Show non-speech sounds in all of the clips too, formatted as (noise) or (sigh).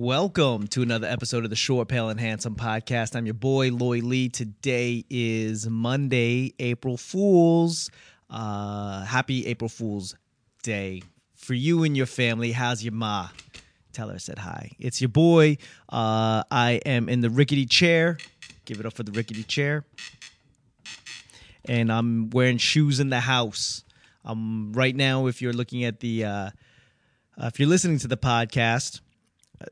Welcome to another episode of the Short, Pale, and Handsome podcast. I'm your boy, Lloyd Lee. Today is Monday, April Fool's. Uh, happy April Fool's Day. For you and your family, how's your ma? Tell her I said hi. It's your boy. Uh, I am in the rickety chair. Give it up for the rickety chair. And I'm wearing shoes in the house. Um, right now, if you're looking at the, uh, uh, if you're listening to the podcast,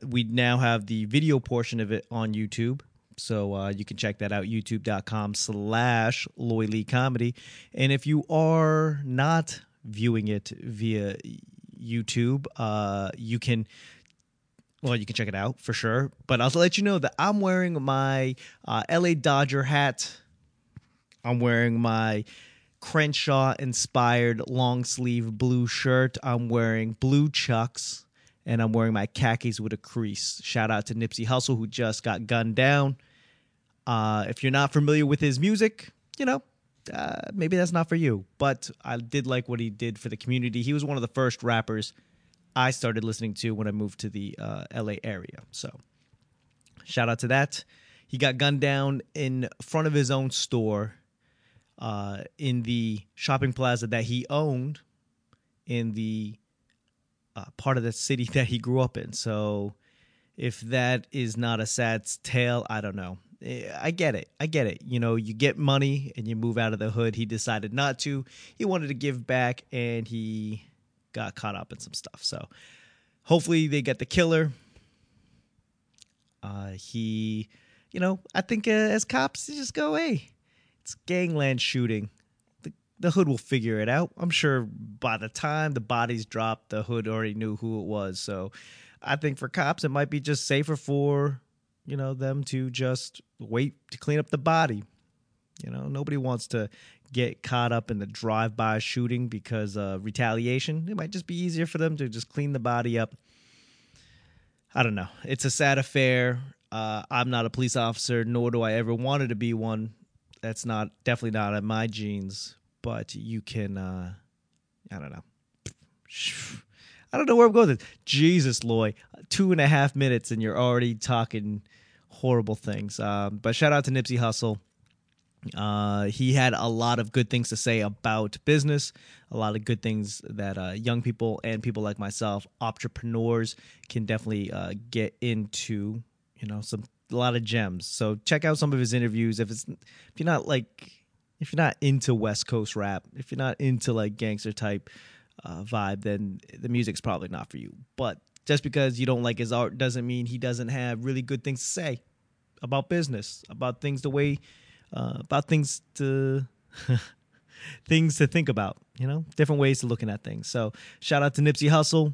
we now have the video portion of it on YouTube. So uh, you can check that out, youtube.com slash Loy Lee Comedy. And if you are not viewing it via YouTube, uh, you can, well, you can check it out for sure. But I'll let you know that I'm wearing my uh, LA Dodger hat. I'm wearing my Crenshaw inspired long sleeve blue shirt. I'm wearing blue chucks and I'm wearing my khakis with a crease. Shout out to Nipsey Hussle, who just got gunned down. Uh, if you're not familiar with his music, you know, uh, maybe that's not for you. But I did like what he did for the community. He was one of the first rappers I started listening to when I moved to the uh, LA area. So, shout out to that. He got gunned down in front of his own store uh, in the shopping plaza that he owned in the uh, part of the city (laughs) that he grew up in. So if that is not a sad tale, I don't know. Eh, I get it. I get it. You know, you get money and you move out of the hood. He decided not to. He wanted to give back and he got caught up in some stuff. So hopefully they get the killer. Uh, he, you know, I think uh, as cops, just go, hey, it's gangland shooting the hood will figure it out. I'm sure by the time the bodies dropped, the hood already knew who it was. So I think for cops, it might be just safer for you know them to just wait to clean up the body. You know, nobody wants to get caught up in the drive-by shooting because of retaliation. It might just be easier for them to just clean the body up. I don't know. It's a sad affair. Uh, I'm not a police officer, nor do I ever wanted to be one. That's not definitely not in my genes but you can uh I don't know. I don't know where I'm going with this. Jesus, Loy, two and a half minutes and you're already talking horrible things. Um, but shout out to Nipsey Hussle. Uh, he had a lot of good things to say about business, a lot of good things that uh, young people and people like myself, entrepreneurs, can definitely uh, get into. You know, some a lot of gems. So check out some of his interviews. If it's if you're not like if you're not into West Coast rap, if you're not into like gangster type uh, vibe, then the music's probably not for you. But just because you don't like his art doesn't mean he doesn't have really good things to say about business, about things the way, uh, about things to. (laughs) things to think about, you know, different ways to looking at things. So, shout out to Nipsey Hussle.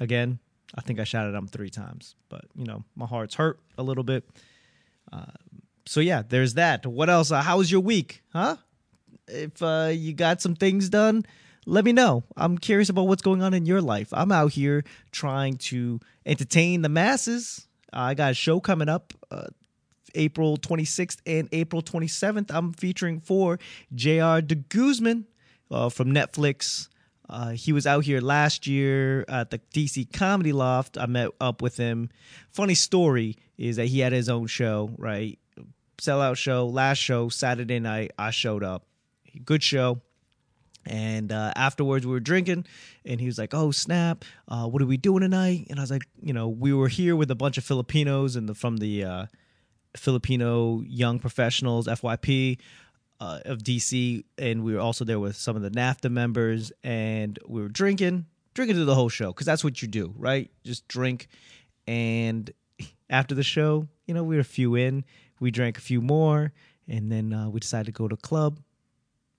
Again, I think I shouted him three times, but you know, my heart's hurt a little bit. Uh, so yeah, there's that. What else? Uh, how was your week? Huh? If uh, you got some things done, let me know. I'm curious about what's going on in your life. I'm out here trying to entertain the masses. I got a show coming up. Uh, April 26th and April 27th, I'm featuring for J.R. De Guzman uh, from Netflix. Uh, he was out here last year at the DC Comedy Loft. I met up with him. Funny story is that he had his own show, right? Sellout show. Last show, Saturday night, I showed up. Good show. And uh, afterwards, we were drinking, and he was like, "Oh snap! Uh, what are we doing tonight?" And I was like, "You know, we were here with a bunch of Filipinos and the, from the uh, Filipino Young Professionals (FYP) uh, of DC, and we were also there with some of the NaFFAA members, and we were drinking, drinking through the whole show because that's what you do, right? Just drink. And after the show, you know, we were a few in, we drank a few more, and then uh, we decided to go to a club,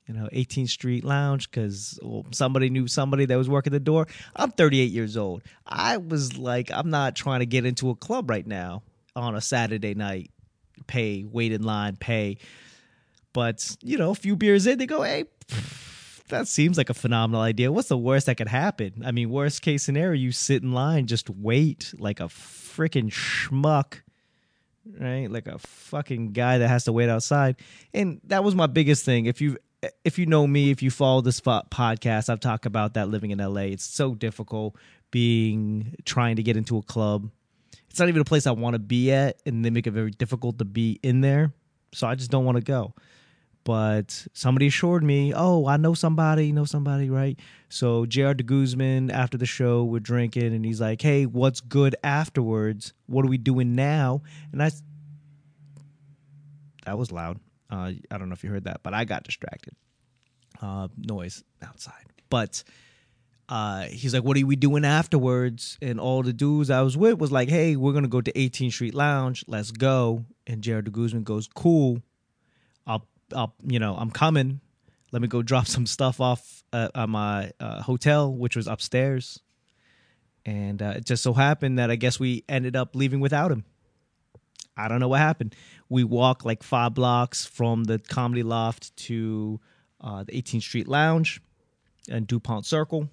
you know, 18th Street Lounge, because well, somebody knew somebody that was working the door. I'm 38 years old. I was like, I'm not trying to get into a club right now on a Saturday night, pay, wait in line, pay. But, you know, a few beers in, they go, hey, that seems like a phenomenal idea. What's the worst that could happen? I mean, worst case scenario, you sit in line, just wait like a freaking schmuck right? Like a fucking guy that has to wait outside. And that was my biggest thing. If you if you know me, if you follow this podcast, I've talked about that living in LA. It's so difficult being trying to get into a club It's not even a place I want to be at, and they make it very difficult to be in there. So I just don't want to go. But somebody assured me, oh, I know somebody, know somebody, right? So JR de Guzman, after the show, we're drinking, and he's like, hey, what's good afterwards? What are we doing now? And I, that was loud. Uh, I don't know if you heard that, but I got distracted. Uh, noise outside. But uh, he's like, "What are we doing afterwards?" And all the dudes I was with was like, "Hey, we're gonna go to 18th Street Lounge. Let's go." And JR de Guzman goes, "Cool. I'll, I'll, you know, I'm coming. Let me go drop some stuff off at, at my uh, hotel, which was upstairs." And uh, it just so happened that I guess we ended up leaving without him. I don't know what happened. We walked like five blocks from the Comedy Loft to uh, the 18th Street Lounge and Dupont Circle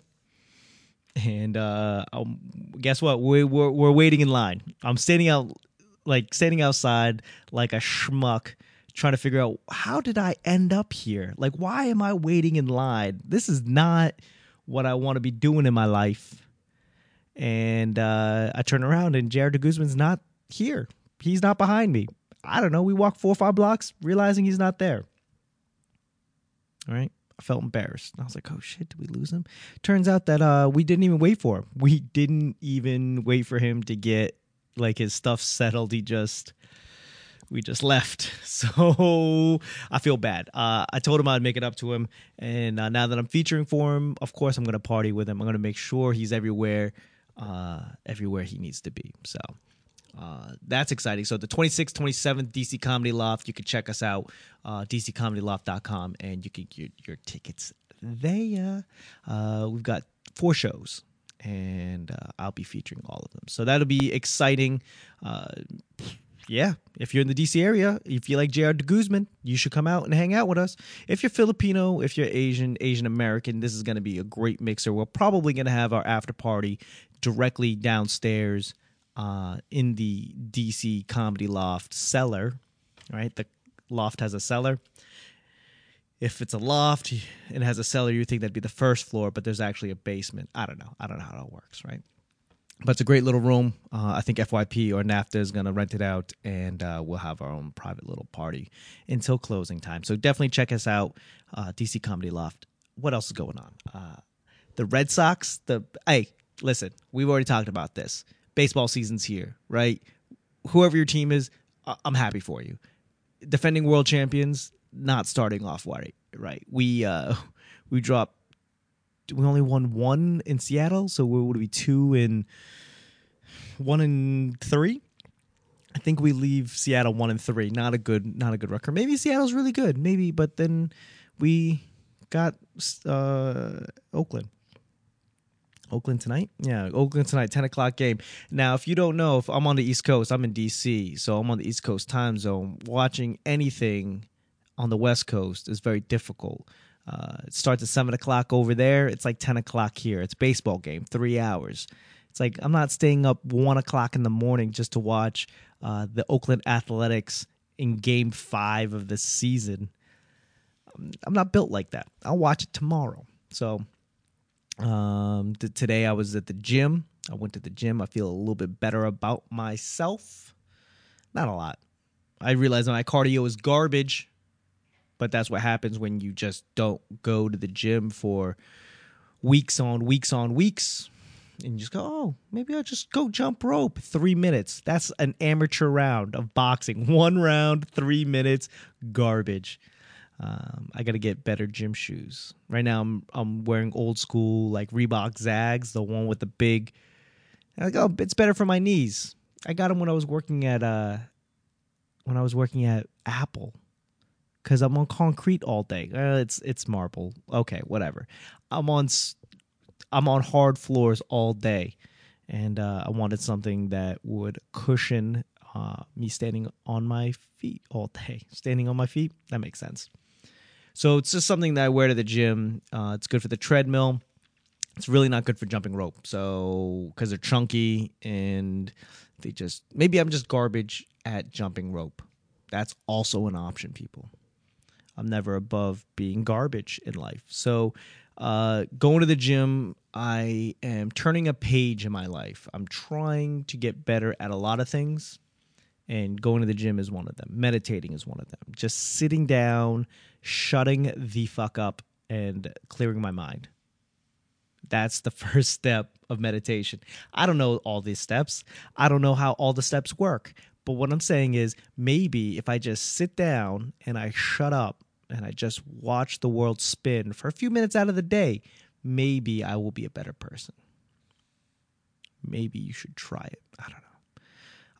and uh, um, guess what? We, we're we're waiting in line. I'm standing out, like standing outside, like a schmuck, trying to figure out how did I end up here? Like, why am I waiting in line? This is not what I want to be doing in my life. And uh, I turn around, and JR de Guzman's not here. He's not behind me. I don't know. We walk four or five blocks, realizing he's not there. All right. I felt embarrassed. I was like, "Oh shit, did we lose him?" Turns out that uh, we didn't even wait for him. We didn't even wait for him to get like his stuff settled. He just we just left. (laughs) So I feel bad. Uh, I told him I'd make it up to him, and uh, now that I'm featuring for him, of course I'm going to party with him. I'm going to make sure he's everywhere, uh, everywhere he needs to be. So uh, that's exciting. So the 26th, 27th DC Comedy Loft, you can check us out, uh, dccomedyloft.com, and you can get your, your tickets there. Uh, we've got four shows, and uh, I'll be featuring all of them. So that'll be exciting. Uh, yeah, if you're in the DC area, if you like de Guzman, you should come out and hang out with us. If you're Filipino, if you're Asian, Asian American, this is going to be a great mixer. We're probably going to have our after party directly downstairs uh, in the DC Comedy Loft cellar, right? The loft has a cellar. If it's a loft and has a cellar, you think that'd be the first floor, but there's actually a basement. I don't know. I don't know how it works, right? But it's a great little room. Uh, I think FYP or NaFFAA is going to rent it out, and uh, we'll have our own private little party until closing time. So definitely check us out, uh, DC Comedy Loft. What else is going on? Uh, the Red Sox. The hey, listen, we've already talked about this baseball season's here, right? Whoever your team is, I'm happy for you. Defending world champions, not starting off right. Right. We uh (laughs) we dropped. We only won one in Seattle, so what would be two in one in three? I think we leave Seattle one and three. Not a good, not a good record. Maybe Seattle's really good, maybe, but then we got uh, Oakland. Oakland tonight? Yeah, Oakland tonight, 10 o'clock game. Now, if you don't know, if I'm on the East Coast, I'm in DC, so I'm on the East Coast time zone. Watching anything on the West Coast is very difficult. Uh, it starts at 7 o'clock over there. It's like 10 o'clock here. It's baseball game, three hours. It's like I'm not staying up 1 o'clock in the morning just to watch uh, the Oakland Athletics in game five of the season. I'm not built like that. I'll watch it tomorrow. So um, th- today I was at the gym. I went to the gym. I feel a little bit better about myself. Not a lot. I realize my cardio is garbage, but that's what happens when you just don't go to the gym for weeks on weeks on weeks. And you just go, oh, maybe I'll just go jump rope. Three minutes. That's an amateur round of boxing. (laughs) One round, three minutes, garbage. Um, I got to get better gym shoes. Right now, I'm I'm wearing old school like Reebok Zags, the one with the big. Oh, it's better for my knees. I got them when I was working at uh, when I was working at Apple, because I'm on concrete all day. Uh, it's it's marble. Okay, whatever. I'm on I'm on hard floors all day, and uh, I wanted something that would cushion uh, me standing on my feet all day. Standing on my feet, that makes sense. So it's just something that I wear to the gym. Uh, it's good for the treadmill. It's really not good for jumping rope. So because they're chunky and they just maybe I'm just garbage at jumping rope. That's also an option, people. I'm never above being garbage in life. So Uh, going to the gym, I am turning a page in my life. I'm trying to get better at a lot of things, and going to the gym is one of them. Meditating is one of them. Just sitting down, shutting the fuck up, and clearing my mind. That's the (laughs) first step of meditation. I don't know all these steps. I don't know how all the steps work. But what I'm saying is maybe if I just sit down and I shut up and I just watch the world spin for a few minutes out of the day, maybe I will be a better person. Maybe you should try it. I don't know.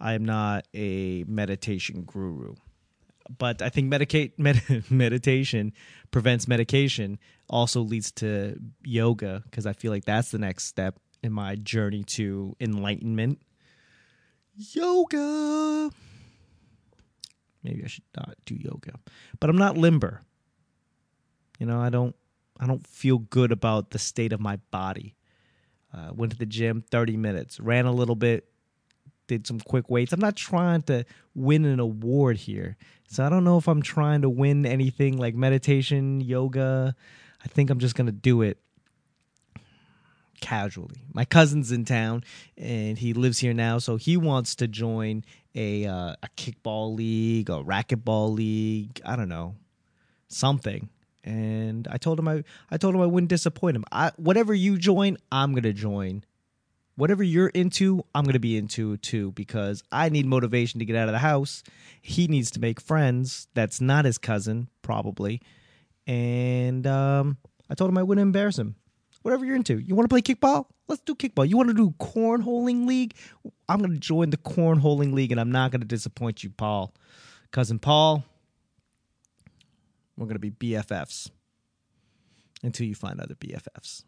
I am not a meditation guru, but I think medicate, (laughs) med- meditation prevents medication, also leads to yoga, because I feel like that's the next step in my journey to enlightenment. Yoga maybe I should not do yoga. But I'm not limber. You know, I don't I don't feel good about the state of my body. Uh, went to the gym 30 minutes, ran a little bit, did some quick weights. I'm not trying to win an award here. So I don't know if I'm trying to win anything like meditation, yoga. I think I'm just going to do it casually. My cousin's in town and he lives here now, so he wants to join a uh, a kickball league, a racquetball league, I don't know, something. And I told him I I told him I wouldn't disappoint him. I whatever you join, I'm to join. Whatever you're into, I'm to be into too because I need motivation to get out of the house. He needs to make friends. That's not his cousin, probably. And um, I told him I wouldn't embarrass him whatever you're into. You want to play kickball? Let's do kickball. You want to do cornholing league? I'm going to join the cornholing league, and I'm not going to disappoint you, Paul. Cousin Paul, we're going to be BFFs until you find other BFFs.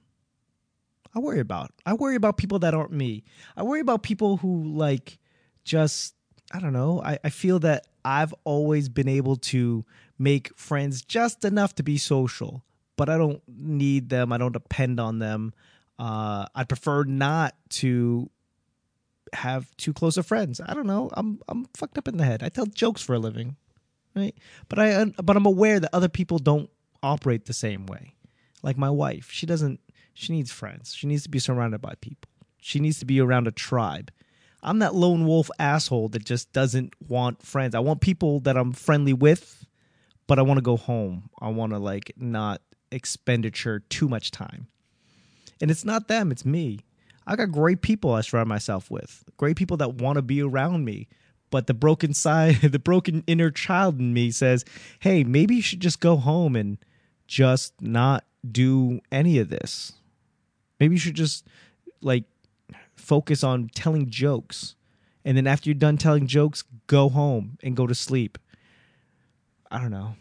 I worry about. I worry about people that aren't me. I worry about people who like just I don't know. I, I feel that I've always been able to make friends just enough to be social but I don't need them. I don't depend on them. Uh, I'd prefer not to have too close of friends. I don't know. I'm I'm fucked up in the head. I tell jokes for a living, right? But I but I'm aware that other people don't operate the same way. Like my wife, she doesn't. She needs friends. She needs to be surrounded by people. She needs to be around a tribe. I'm that lone wolf asshole that just doesn't want friends. I want people that I'm friendly with, but I want to go home. I want to like not expenditure too much time. And it's not them, it's me. I got great people I surround myself with, great people that want to be around me. But the broken side, (laughs) the broken inner child in me says, hey, maybe you should just go home and just not do any of this. Maybe you should just like focus on telling jokes. And then after you're done telling jokes, go home and go to sleep. I don't know.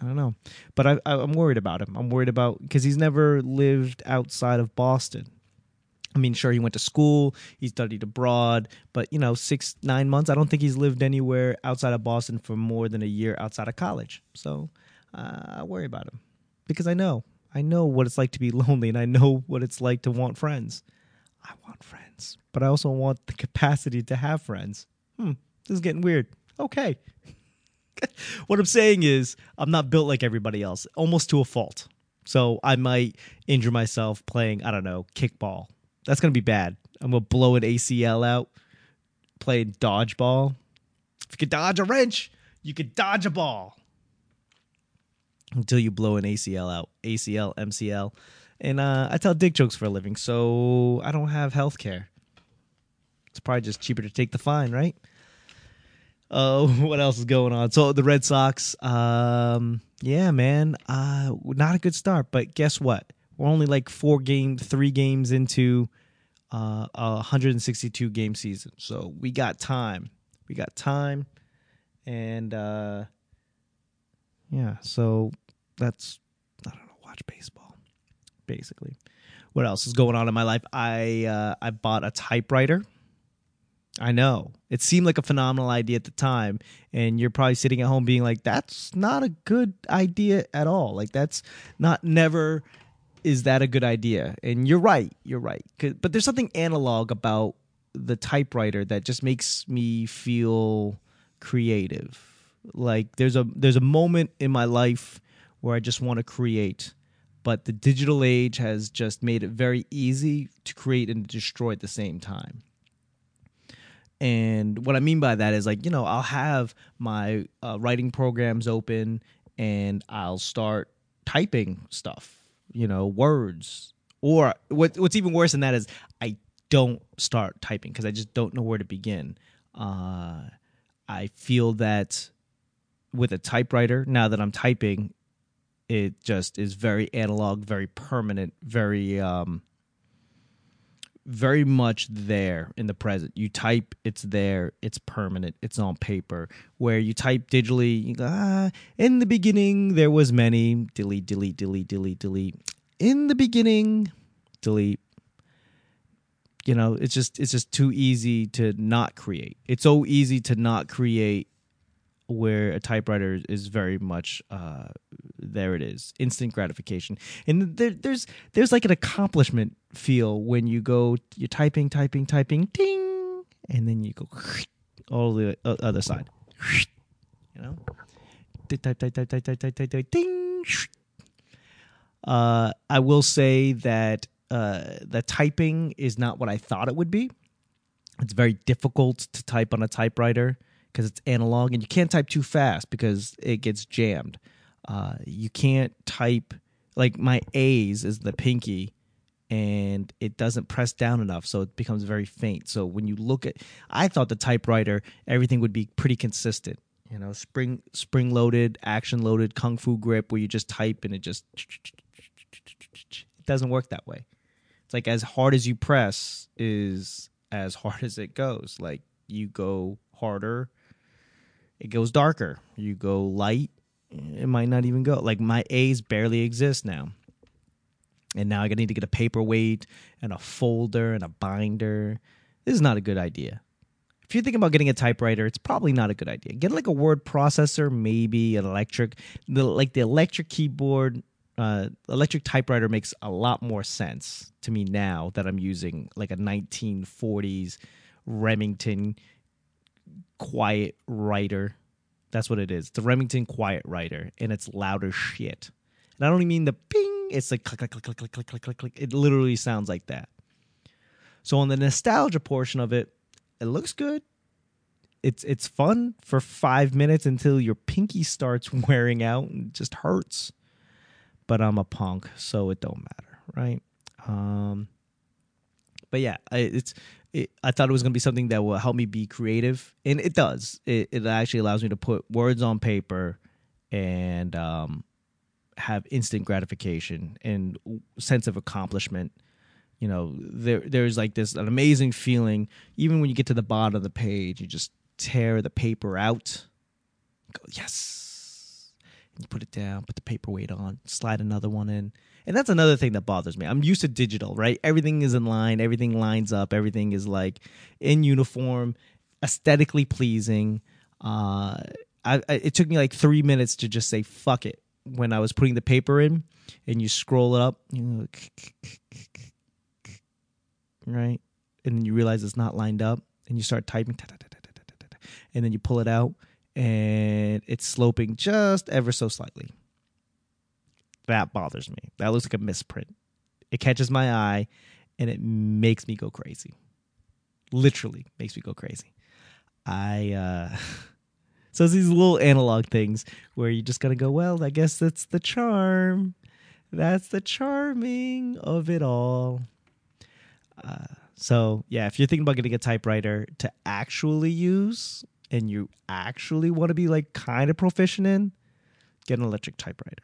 I don't know, but I, I am worried about him. I'm worried about because he's never lived outside of Boston. I mean, sure, he went to school, he studied abroad, but you know, six nine months. I don't think he's lived anywhere outside of Boston for more than a year outside of college. So uh, I worry about him because I know I know what it's like to be (laughs) lonely, and I know what it's like to want friends. I want friends, but I also want the capacity to have friends. Hmm, this is getting weird. Okay. (laughs) what I'm saying is, I'm not built like everybody else, almost to a fault. So I might injure myself playing, I don't know, kickball. That's going to be bad. I'm going to blow an ACL out playing dodgeball. If you could dodge a wrench, you could dodge a ball. Until you blow an ACL out, ACL, MCL. And uh, I tell dick jokes for a living, so I don't have health care. It's probably just cheaper to take the fine, right? Uh, (laughs) what else is going on? So the Red Sox, um, yeah, man, uh, not a good start. But guess what? We're only like four game, three games into uh, a 162 game season, so we got time. We got time, and uh, yeah, so that's I don't know. Watch baseball, basically. What else is going on in my life? I uh, I bought a typewriter I know. It seemed like a phenomenal idea at the time. And you're probably sitting at home being like, that's not a good idea at all. Like, that's not never is that a good idea. And you're right. You're right. But there's something analog about the typewriter that just makes me feel creative. Like there's a there's a moment in my life where I just want to create, but the digital age has just made it very easy to create and destroy at the same time. And what I mean by that is like, you know, I'll have my uh, writing programs open and I'll start typing stuff, you know, words. Or what, what's even worse than that is I don't start typing because I just don't know where to begin. Uh, I feel that with a typewriter, now that I'm typing, it just is very analog, very permanent, very um, very much there in the present. You type, it's there, it's permanent, it's on paper. Where you type digitally, you go, ah, in the beginning there was many, delete, delete, delete, delete, delete. In the beginning, delete. You know, it's just it's just too easy to not create. It's so easy to not create where a typewriter is very much uh, there it is instant gratification and there, there's there's like an accomplishment feel when you go you're typing typing typing ding and then you go (laughs) all the other side (laughs) you know ding uh, I will say that uh, the typing is not what I thought it would be. It's very difficult to type on a typewriter because it's analog and you can't type too fast because it gets jammed. Uh, you can't type like my A's is the pinky and it doesn't press down enough so it becomes very faint. So when you look at i thought the typewriter everything would be pretty consistent you know spring spring loaded action loaded kung fu grip where you just type and it just it doesn't work that way. It's like as hard as you press is as hard as it goes. Like you go harder it goes darker. You go light, it might not even go. Like my A's barely exist now. And now I need to get a paperweight and a folder and a binder. This is not a good idea. If you're thinking about getting a typewriter, it's probably not a good idea. Get like a word processor, maybe an electric. The like the electric keyboard, uh, electric typewriter makes a lot more sense to me now that I'm using like a 1940s Remington quiet writer. That's what it is. A Remington quiet writer, and it's loud as shit. And I don't even mean the ping. It's like click, click, click, click, click, click, click, click, click. It literally sounds like that. So on the nostalgia portion of it, it looks good. It's it's fun for five minutes until your pinky starts (laughs) wearing out and just hurts. But I'm a punk, so it don't matter, right? Um, but yeah, it's it, I thought it was going to be something that will help me be creative, and it does. It, it actually allows me to put words on paper and um, have instant gratification and sense of accomplishment. You know, there there's like this an amazing feeling. Even when you get to the bottom of the page, you just tear the paper out. Go yes, and you put it down, put the paperweight on, slide another one in and that's another thing that bothers me. I'm used to digital, right? Everything is in line, everything lines up, everything is like in uniform, aesthetically pleasing. Uh, I, I, it took me like three minutes to just say fuck it when I was putting the paper in, and you scroll it up, you know, right, and then you realize it's not lined up, and you start typing, and then you pull it out, and it's sloping just ever so slightly that bothers me. That looks like a misprint. It catches my eye and it makes me go crazy. Literally makes me go crazy. I uh (laughs) so it's these little analog things where you just gotta go, well, I guess that's the charm. That's the charming of it all. Uh, so yeah, if you're thinking about getting a typewriter to actually use and you actually want to be like kind of proficient in, get an electric typewriter.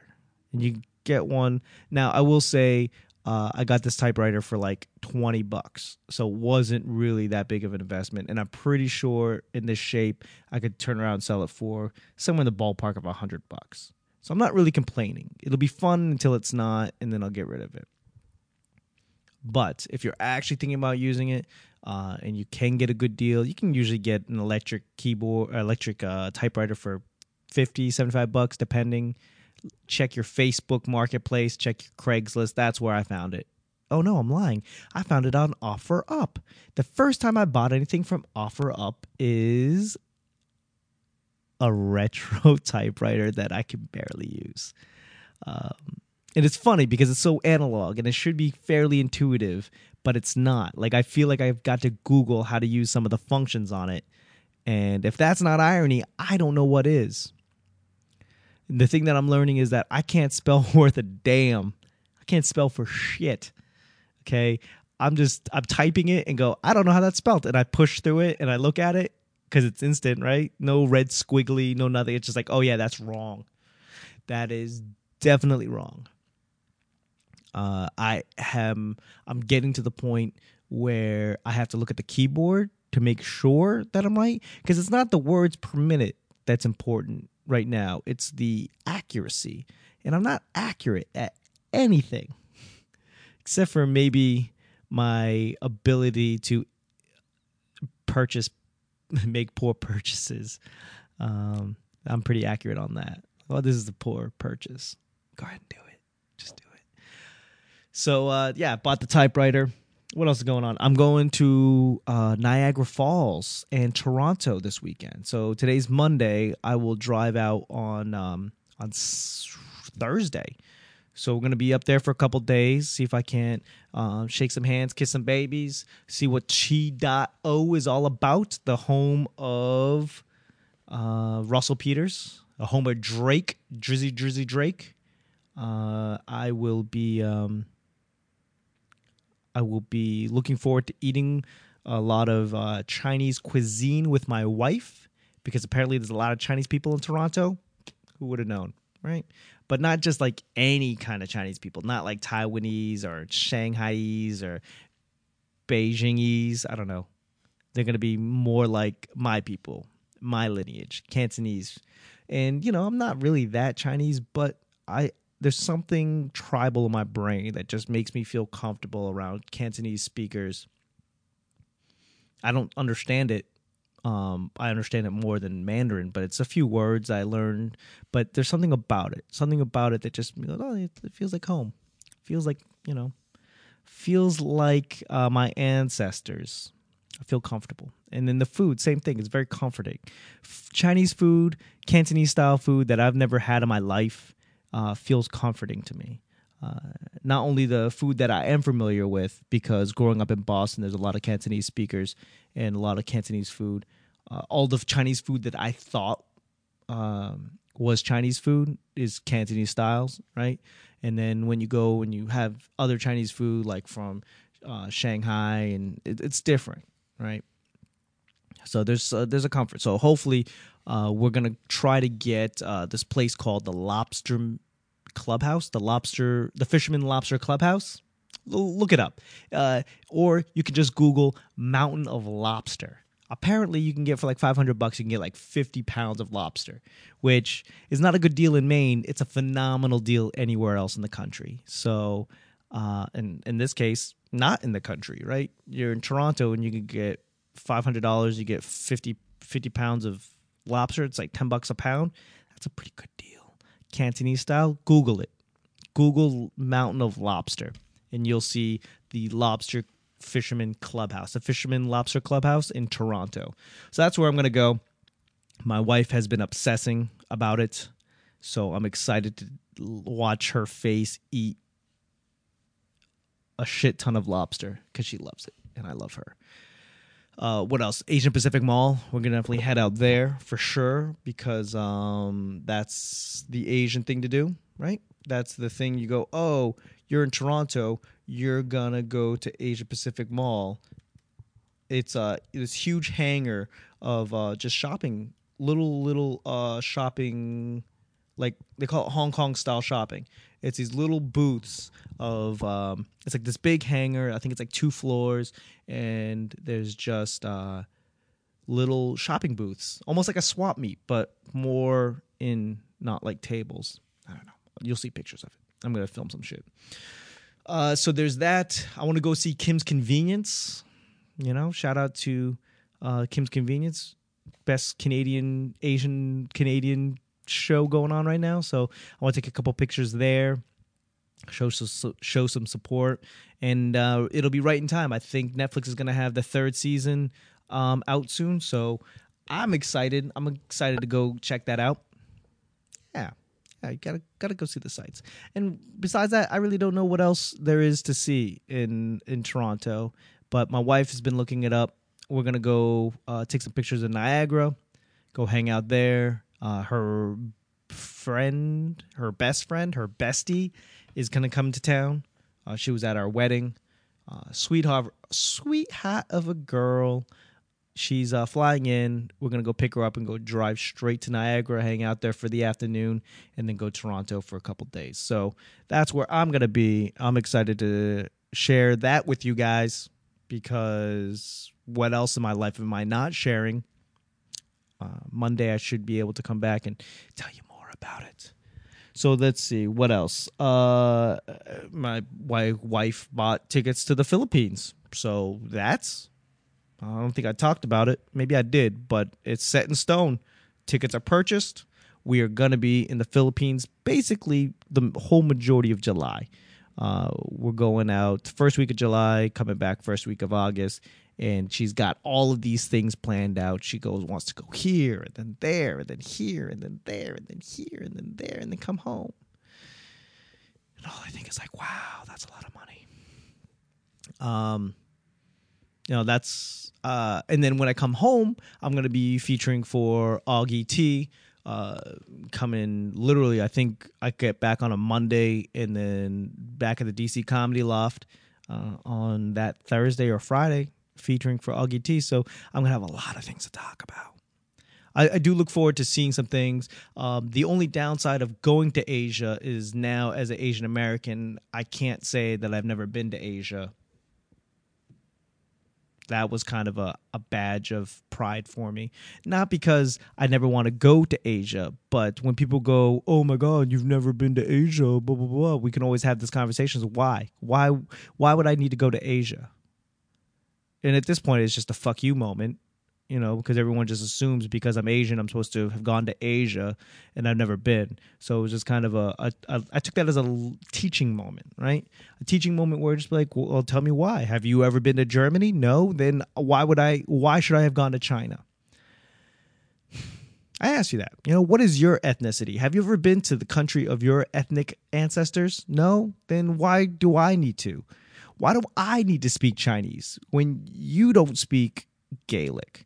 And you get one. Now, I will say uh, I got this typewriter for like 20 bucks. So it wasn't really that big of an investment. And I'm pretty sure in this shape, I could turn around and sell it for somewhere in the ballpark of 100 bucks. So I'm not really complaining. It'll be fun until it's not, and then I'll get rid of it. But if you're actually thinking about using it, uh, and you can get a good deal, you can usually get an electric keyboard, electric uh, typewriter for 50, 75 bucks, depending check your Facebook marketplace, check your Craigslist. That's where I found it. Oh no, I'm lying. I found it on OfferUp. The first time I bought anything from OfferUp is a retro (laughs) typewriter that I can barely use. Um, and it's funny because it's so analog and it should be fairly intuitive, but it's not. Like I feel like I've got to Google how to use some of the functions on it. And if that's not irony, I don't know what is. The thing that I'm learning is that I can't spell (laughs) worth a damn. I can't spell for shit. Okay. I'm just I'm typing it and go, I don't know how that's spelled. And I push through it and I look at it because it's instant, right? No red squiggly, no nothing. It's just like, oh yeah, that's wrong. That is definitely wrong. Uh, I am I'm getting to the point where I have to look at the keyboard to make sure that I'm right because it's not the words per minute that's important right now. It's the accuracy, and I'm not accurate at anything except for maybe my ability to purchase (laughs) make poor purchases. Um, I'm pretty accurate on that. Well, this is a poor purchase. Go ahead and do it. Just do it. So uh, yeah, bought the typewriter. What else is going on? I'm going to uh, Niagara Falls and Toronto this weekend. So today's Monday. I will drive out on um, on Thursday. So we're gonna be up there for a couple days. See if I can't uh, shake some hands, kiss some babies, see what T.O. is all about. The home of uh, Russell Peters, a home of Drake, Drizzy Drizzy Drake. Uh, I will be um, I will be looking forward to eating a lot of uh, Chinese cuisine with my wife because apparently there's a lot of Chinese people in Toronto. Who would have known, right? But not just like any kind of Chinese people, not like Taiwanese or Shanghaiese or Beijingese. I don't know. They're going to be more like my people, my lineage, Cantonese. And, you know, I'm not really that Chinese, but I there's something tribal in my brain that just makes me feel comfortable around Cantonese speakers. I don't understand it. Um, I understand it more than Mandarin, but it's a few words I learned. But there's something about it, something about it that just oh, it, feels like home. Feels like you know, feels like uh, my ancestors. I feel comfortable. And then the food, same thing. It's very comforting. F- Chinese food, Cantonese style food that I've never had in my life uh, feels comforting to me. Uh, not only the food that I am familiar with, because growing up in Boston, there's a lot of Cantonese speakers and a lot of Cantonese food. Uh, all the Chinese food that I thought um, was Chinese food is Cantonese styles, right? And then when you go and you have other Chinese food, like from uh, Shanghai, and it, it's different, right? So there's uh, there's a comfort. So hopefully, uh, we're gonna try to get uh, this place called the Lobster Clubhouse, the Lobster, the Fisherman Lobster Clubhouse. L- look it up, uh, or you can just Google Mountain of Lobster. Apparently, you can get for like 500 bucks. You can get like 50 pounds of lobster, which is not a good deal in Maine. It's a phenomenal deal anywhere else in the country. So, uh, and in this case, not in the country, right? You're in Toronto and you can get $500. You get 50, 50 pounds of lobster. It's like 10 bucks a pound. That's a pretty good deal. Cantonese style, Google it. Google Mountain of Lobster, and you'll see the Lobster Fisherman Clubhouse, the Fisherman Lobster Clubhouse in Toronto. So that's where I'm going to go. My wife has been obsessing about it, so I'm excited to watch her face eat a shit ton of lobster because she loves it, and I love her. Uh, what else? Asian Pacific Mall. We're gonna definitely head out there for sure because um, that's the Asian thing to do, right? That's the thing. You go, oh, you're in Toronto. You're gonna go to Asia Pacific Mall. It's uh this huge hangar of uh, just shopping, little little uh, shopping, like they call it Hong Kong style shopping. It's these little booths of um, it's like this big hangar. I think it's like two floors, and there's just uh, little shopping booths, almost like a swap meet, but more in not like tables. I don't know. You'll see pictures of it. I'm gonna film some shit. Uh, so there's that. I want to go see Kim's Convenience. You know, shout out to uh, Kim's Convenience, best Canadian Asian Canadian show going on right now. So I want to take a couple pictures there, show show some support, and uh, it'll be right in time. I think Netflix is going to have the third season um, out soon, so I'm excited. I'm excited to go check that out. Yeah, yeah, you gotta gotta go see the sights. And besides that, I really don't know what else there is to see in in Toronto. But my wife has been looking it up. We're gonna go uh, take some pictures of Niagara, go hang out there. Uh, her friend, her best friend, her bestie, is gonna come to town. Uh, she was at our wedding. Uh, sweetheart, sweetheart of a girl. She's uh, flying in. We're gonna go pick her up and go drive straight to Niagara, hang out there for the afternoon, and then go to Toronto for a couple days. So that's where I'm gonna be. I'm excited to share that with you guys because what else in my life am I not sharing? Uh, Monday, I should be able to come back and tell you more about it. So let's see what else. Uh, my my wife bought tickets to the Philippines, so that's. I don't think I talked about it. Maybe I did, but it's set in stone. Tickets are purchased. We are gonna be in the Philippines basically the whole majority of July. Uh, we're going out first week of July, coming back first week of August, and she's got all of these things planned out. She goes wants to go here and then there and then here and then there and then here and then there and then come home. And all I think is like, wow, that's a lot of money. Um, you know, that's uh, and then when I come home, I'm gonna be featuring for Augie T. Uh, coming literally, I think I get back on a Monday and then back at the DC Comedy Loft uh, on that Thursday or Friday featuring for Augie T. So I'm gonna have a lot of things to talk about. I, I do look forward to seeing some things. Um, the only downside of going to Asia is now, as an Asian American, I can't say that I've never been to Asia. That was kind of a, a badge of pride for me. Not because I never want to go to Asia, but when people go, oh my God, you've never been to Asia, blah, blah, blah, we can always have this conversation. Why? Why, why would I need to go to Asia? And at this point it's just a fuck you moment you know because everyone just assumes because i'm asian i'm supposed to have gone to asia and i've never been so it was just kind of a, a, a I took that as a teaching moment right a teaching moment where just like well tell me why have you ever been to germany no then why would i why should i have gone to china (sighs) I ask you that. You know, what is your ethnicity? Have you ever been to the country of your ethnic ancestors? No? Then why do I need to? Why do I need to speak Chinese when you don't speak Gaelic?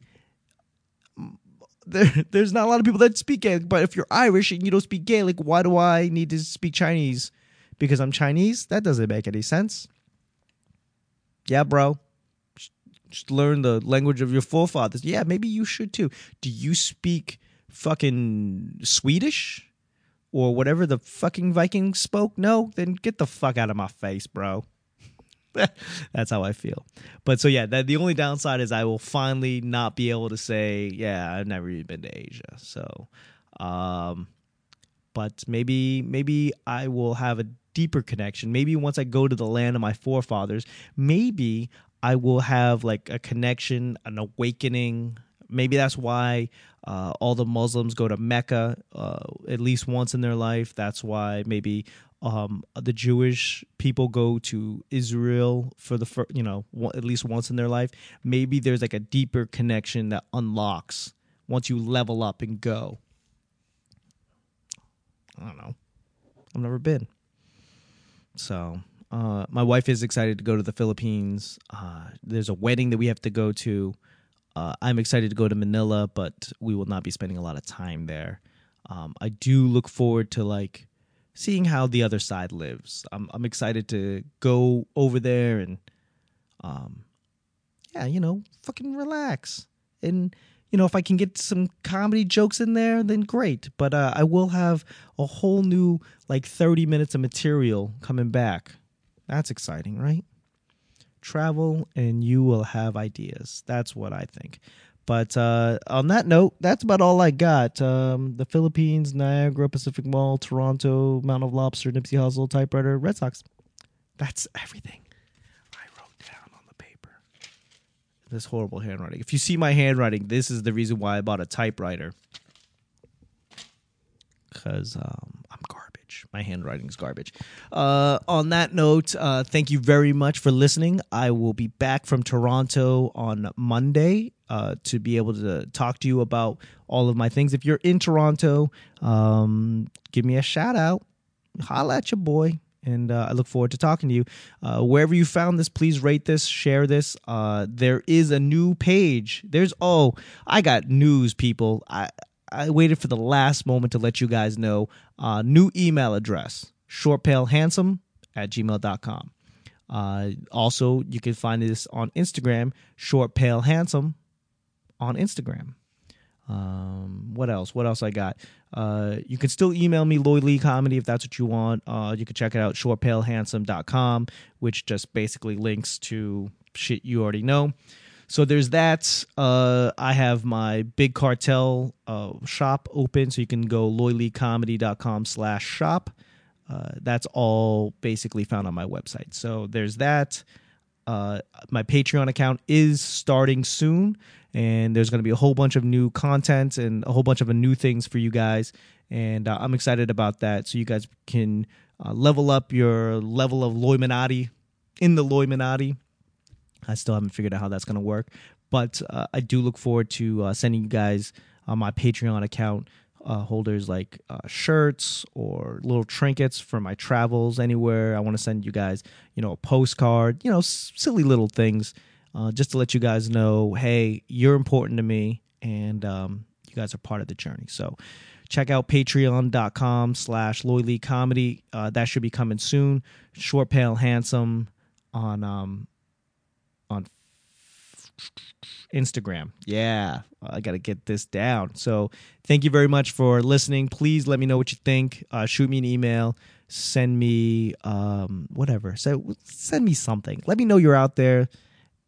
There, there's not a lot of people that speak Gaelic, but if you're Irish and you don't speak Gaelic, why do I need to speak Chinese? Because I'm Chinese? That doesn't make any sense. Yeah, bro. Just learn the language of your forefathers. Yeah, maybe you should too. Do you speak fucking Swedish? Or whatever the fucking Vikings spoke? No? Then get the fuck out of my face, bro. (laughs) That's how I feel. But so yeah, that the only downside is I will finally not be able to say, yeah, I've never even been to Asia. So um but maybe maybe I will have a deeper connection. Maybe once I go to the land of my forefathers, maybe I will have like a connection, an awakening. Maybe that's why uh, all the Muslims go to Mecca uh, at least once in their life. That's why maybe um, the Jewish people go to Israel for the first, you know, at least once in their life. Maybe there's like a deeper connection that unlocks once you level up and go. I don't know. I've never been. So, uh, my wife is excited to go to the Philippines. Uh, there's a wedding that we have to go to. Uh, I'm excited to go to Manila, but we will not be spending a lot of time there. Um, I do look forward to like seeing how the other side lives. I'm I'm excited to go over there and um yeah, you know, fucking relax. And you know, if I can get some comedy jokes in there, then great. But uh, I will have a whole new like 30 minutes of material coming back. That's exciting, right? Travel and you will have ideas. That's what I think. But uh, on that note, that's about all I got. Um, the Philippines, Niagara, Pacific Mall, Toronto, Mount of Lobster, Nipsey Hussle, typewriter, Red Sox. That's everything I wrote down on the paper. This horrible handwriting. If you see my handwriting, this is the reason why I bought a typewriter. Because um, I'm garbage. My handwriting's garbage. Uh, on that note, uh, thank you very much for listening. I will be back from Toronto on Monday uh, to be able to talk to you about all of my things. If you're in Toronto, um, give me a shout out. Holla at your boy. And uh, I look forward to talking to you. Uh, wherever you found this, please rate this, share this. Uh, there is a new page. There's, oh, I got news, people. I, I waited for the last moment to let you guys know. Uh, new email address shortpalehandsome at gmail.com. Uh, also, you can find this on Instagram, shortpalehandsome on Instagram. Um, what else? What else I got? Uh, you can still email me Lloyd Lee Comedy if that's what you want. Uh, you can check it out, shortpalehandsome.com, which just basically links to shit you already know. So there's that. Uh, I have my big cartel uh, shop open, so you can go loyleecomedy.com slash shop. Uh, that's all basically found on my website. So there's that. Uh, my Patreon account is starting soon, and there's going to be a whole bunch of new content and a whole bunch of new things for you guys. And uh, I'm excited about that. So you guys can uh, level up your level of Loyminati in the Loyminati I still haven't figured out how that's going to work, but uh, I do look forward to uh, sending you guys on my Patreon account uh, holders like uh, shirts or little trinkets for my travels anywhere. I want to send you guys, you know, a postcard, you know, s- silly little things, uh, just to let you guys know, hey, you're important to me, and um, you guys are part of the journey. So check out patreon.com slash Lloyd Lee Comedy. Uh, that should be coming soon. Short, pale, handsome on um, Instagram. Yeah, I got to get this down. So, thank you very much for listening. Please let me know what you think. Uh, shoot me an email. Send me um, whatever. So send me something. Let me know you're out there,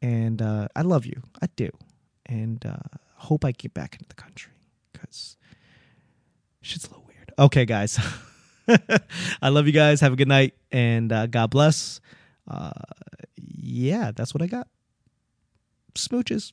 and uh, I love you. I do, and uh, hope I get back into the country because shit's a little weird. Okay, guys. (laughs) I love you guys. Have a good night, and uh, God bless. Uh, yeah, that's what I got. Smooches.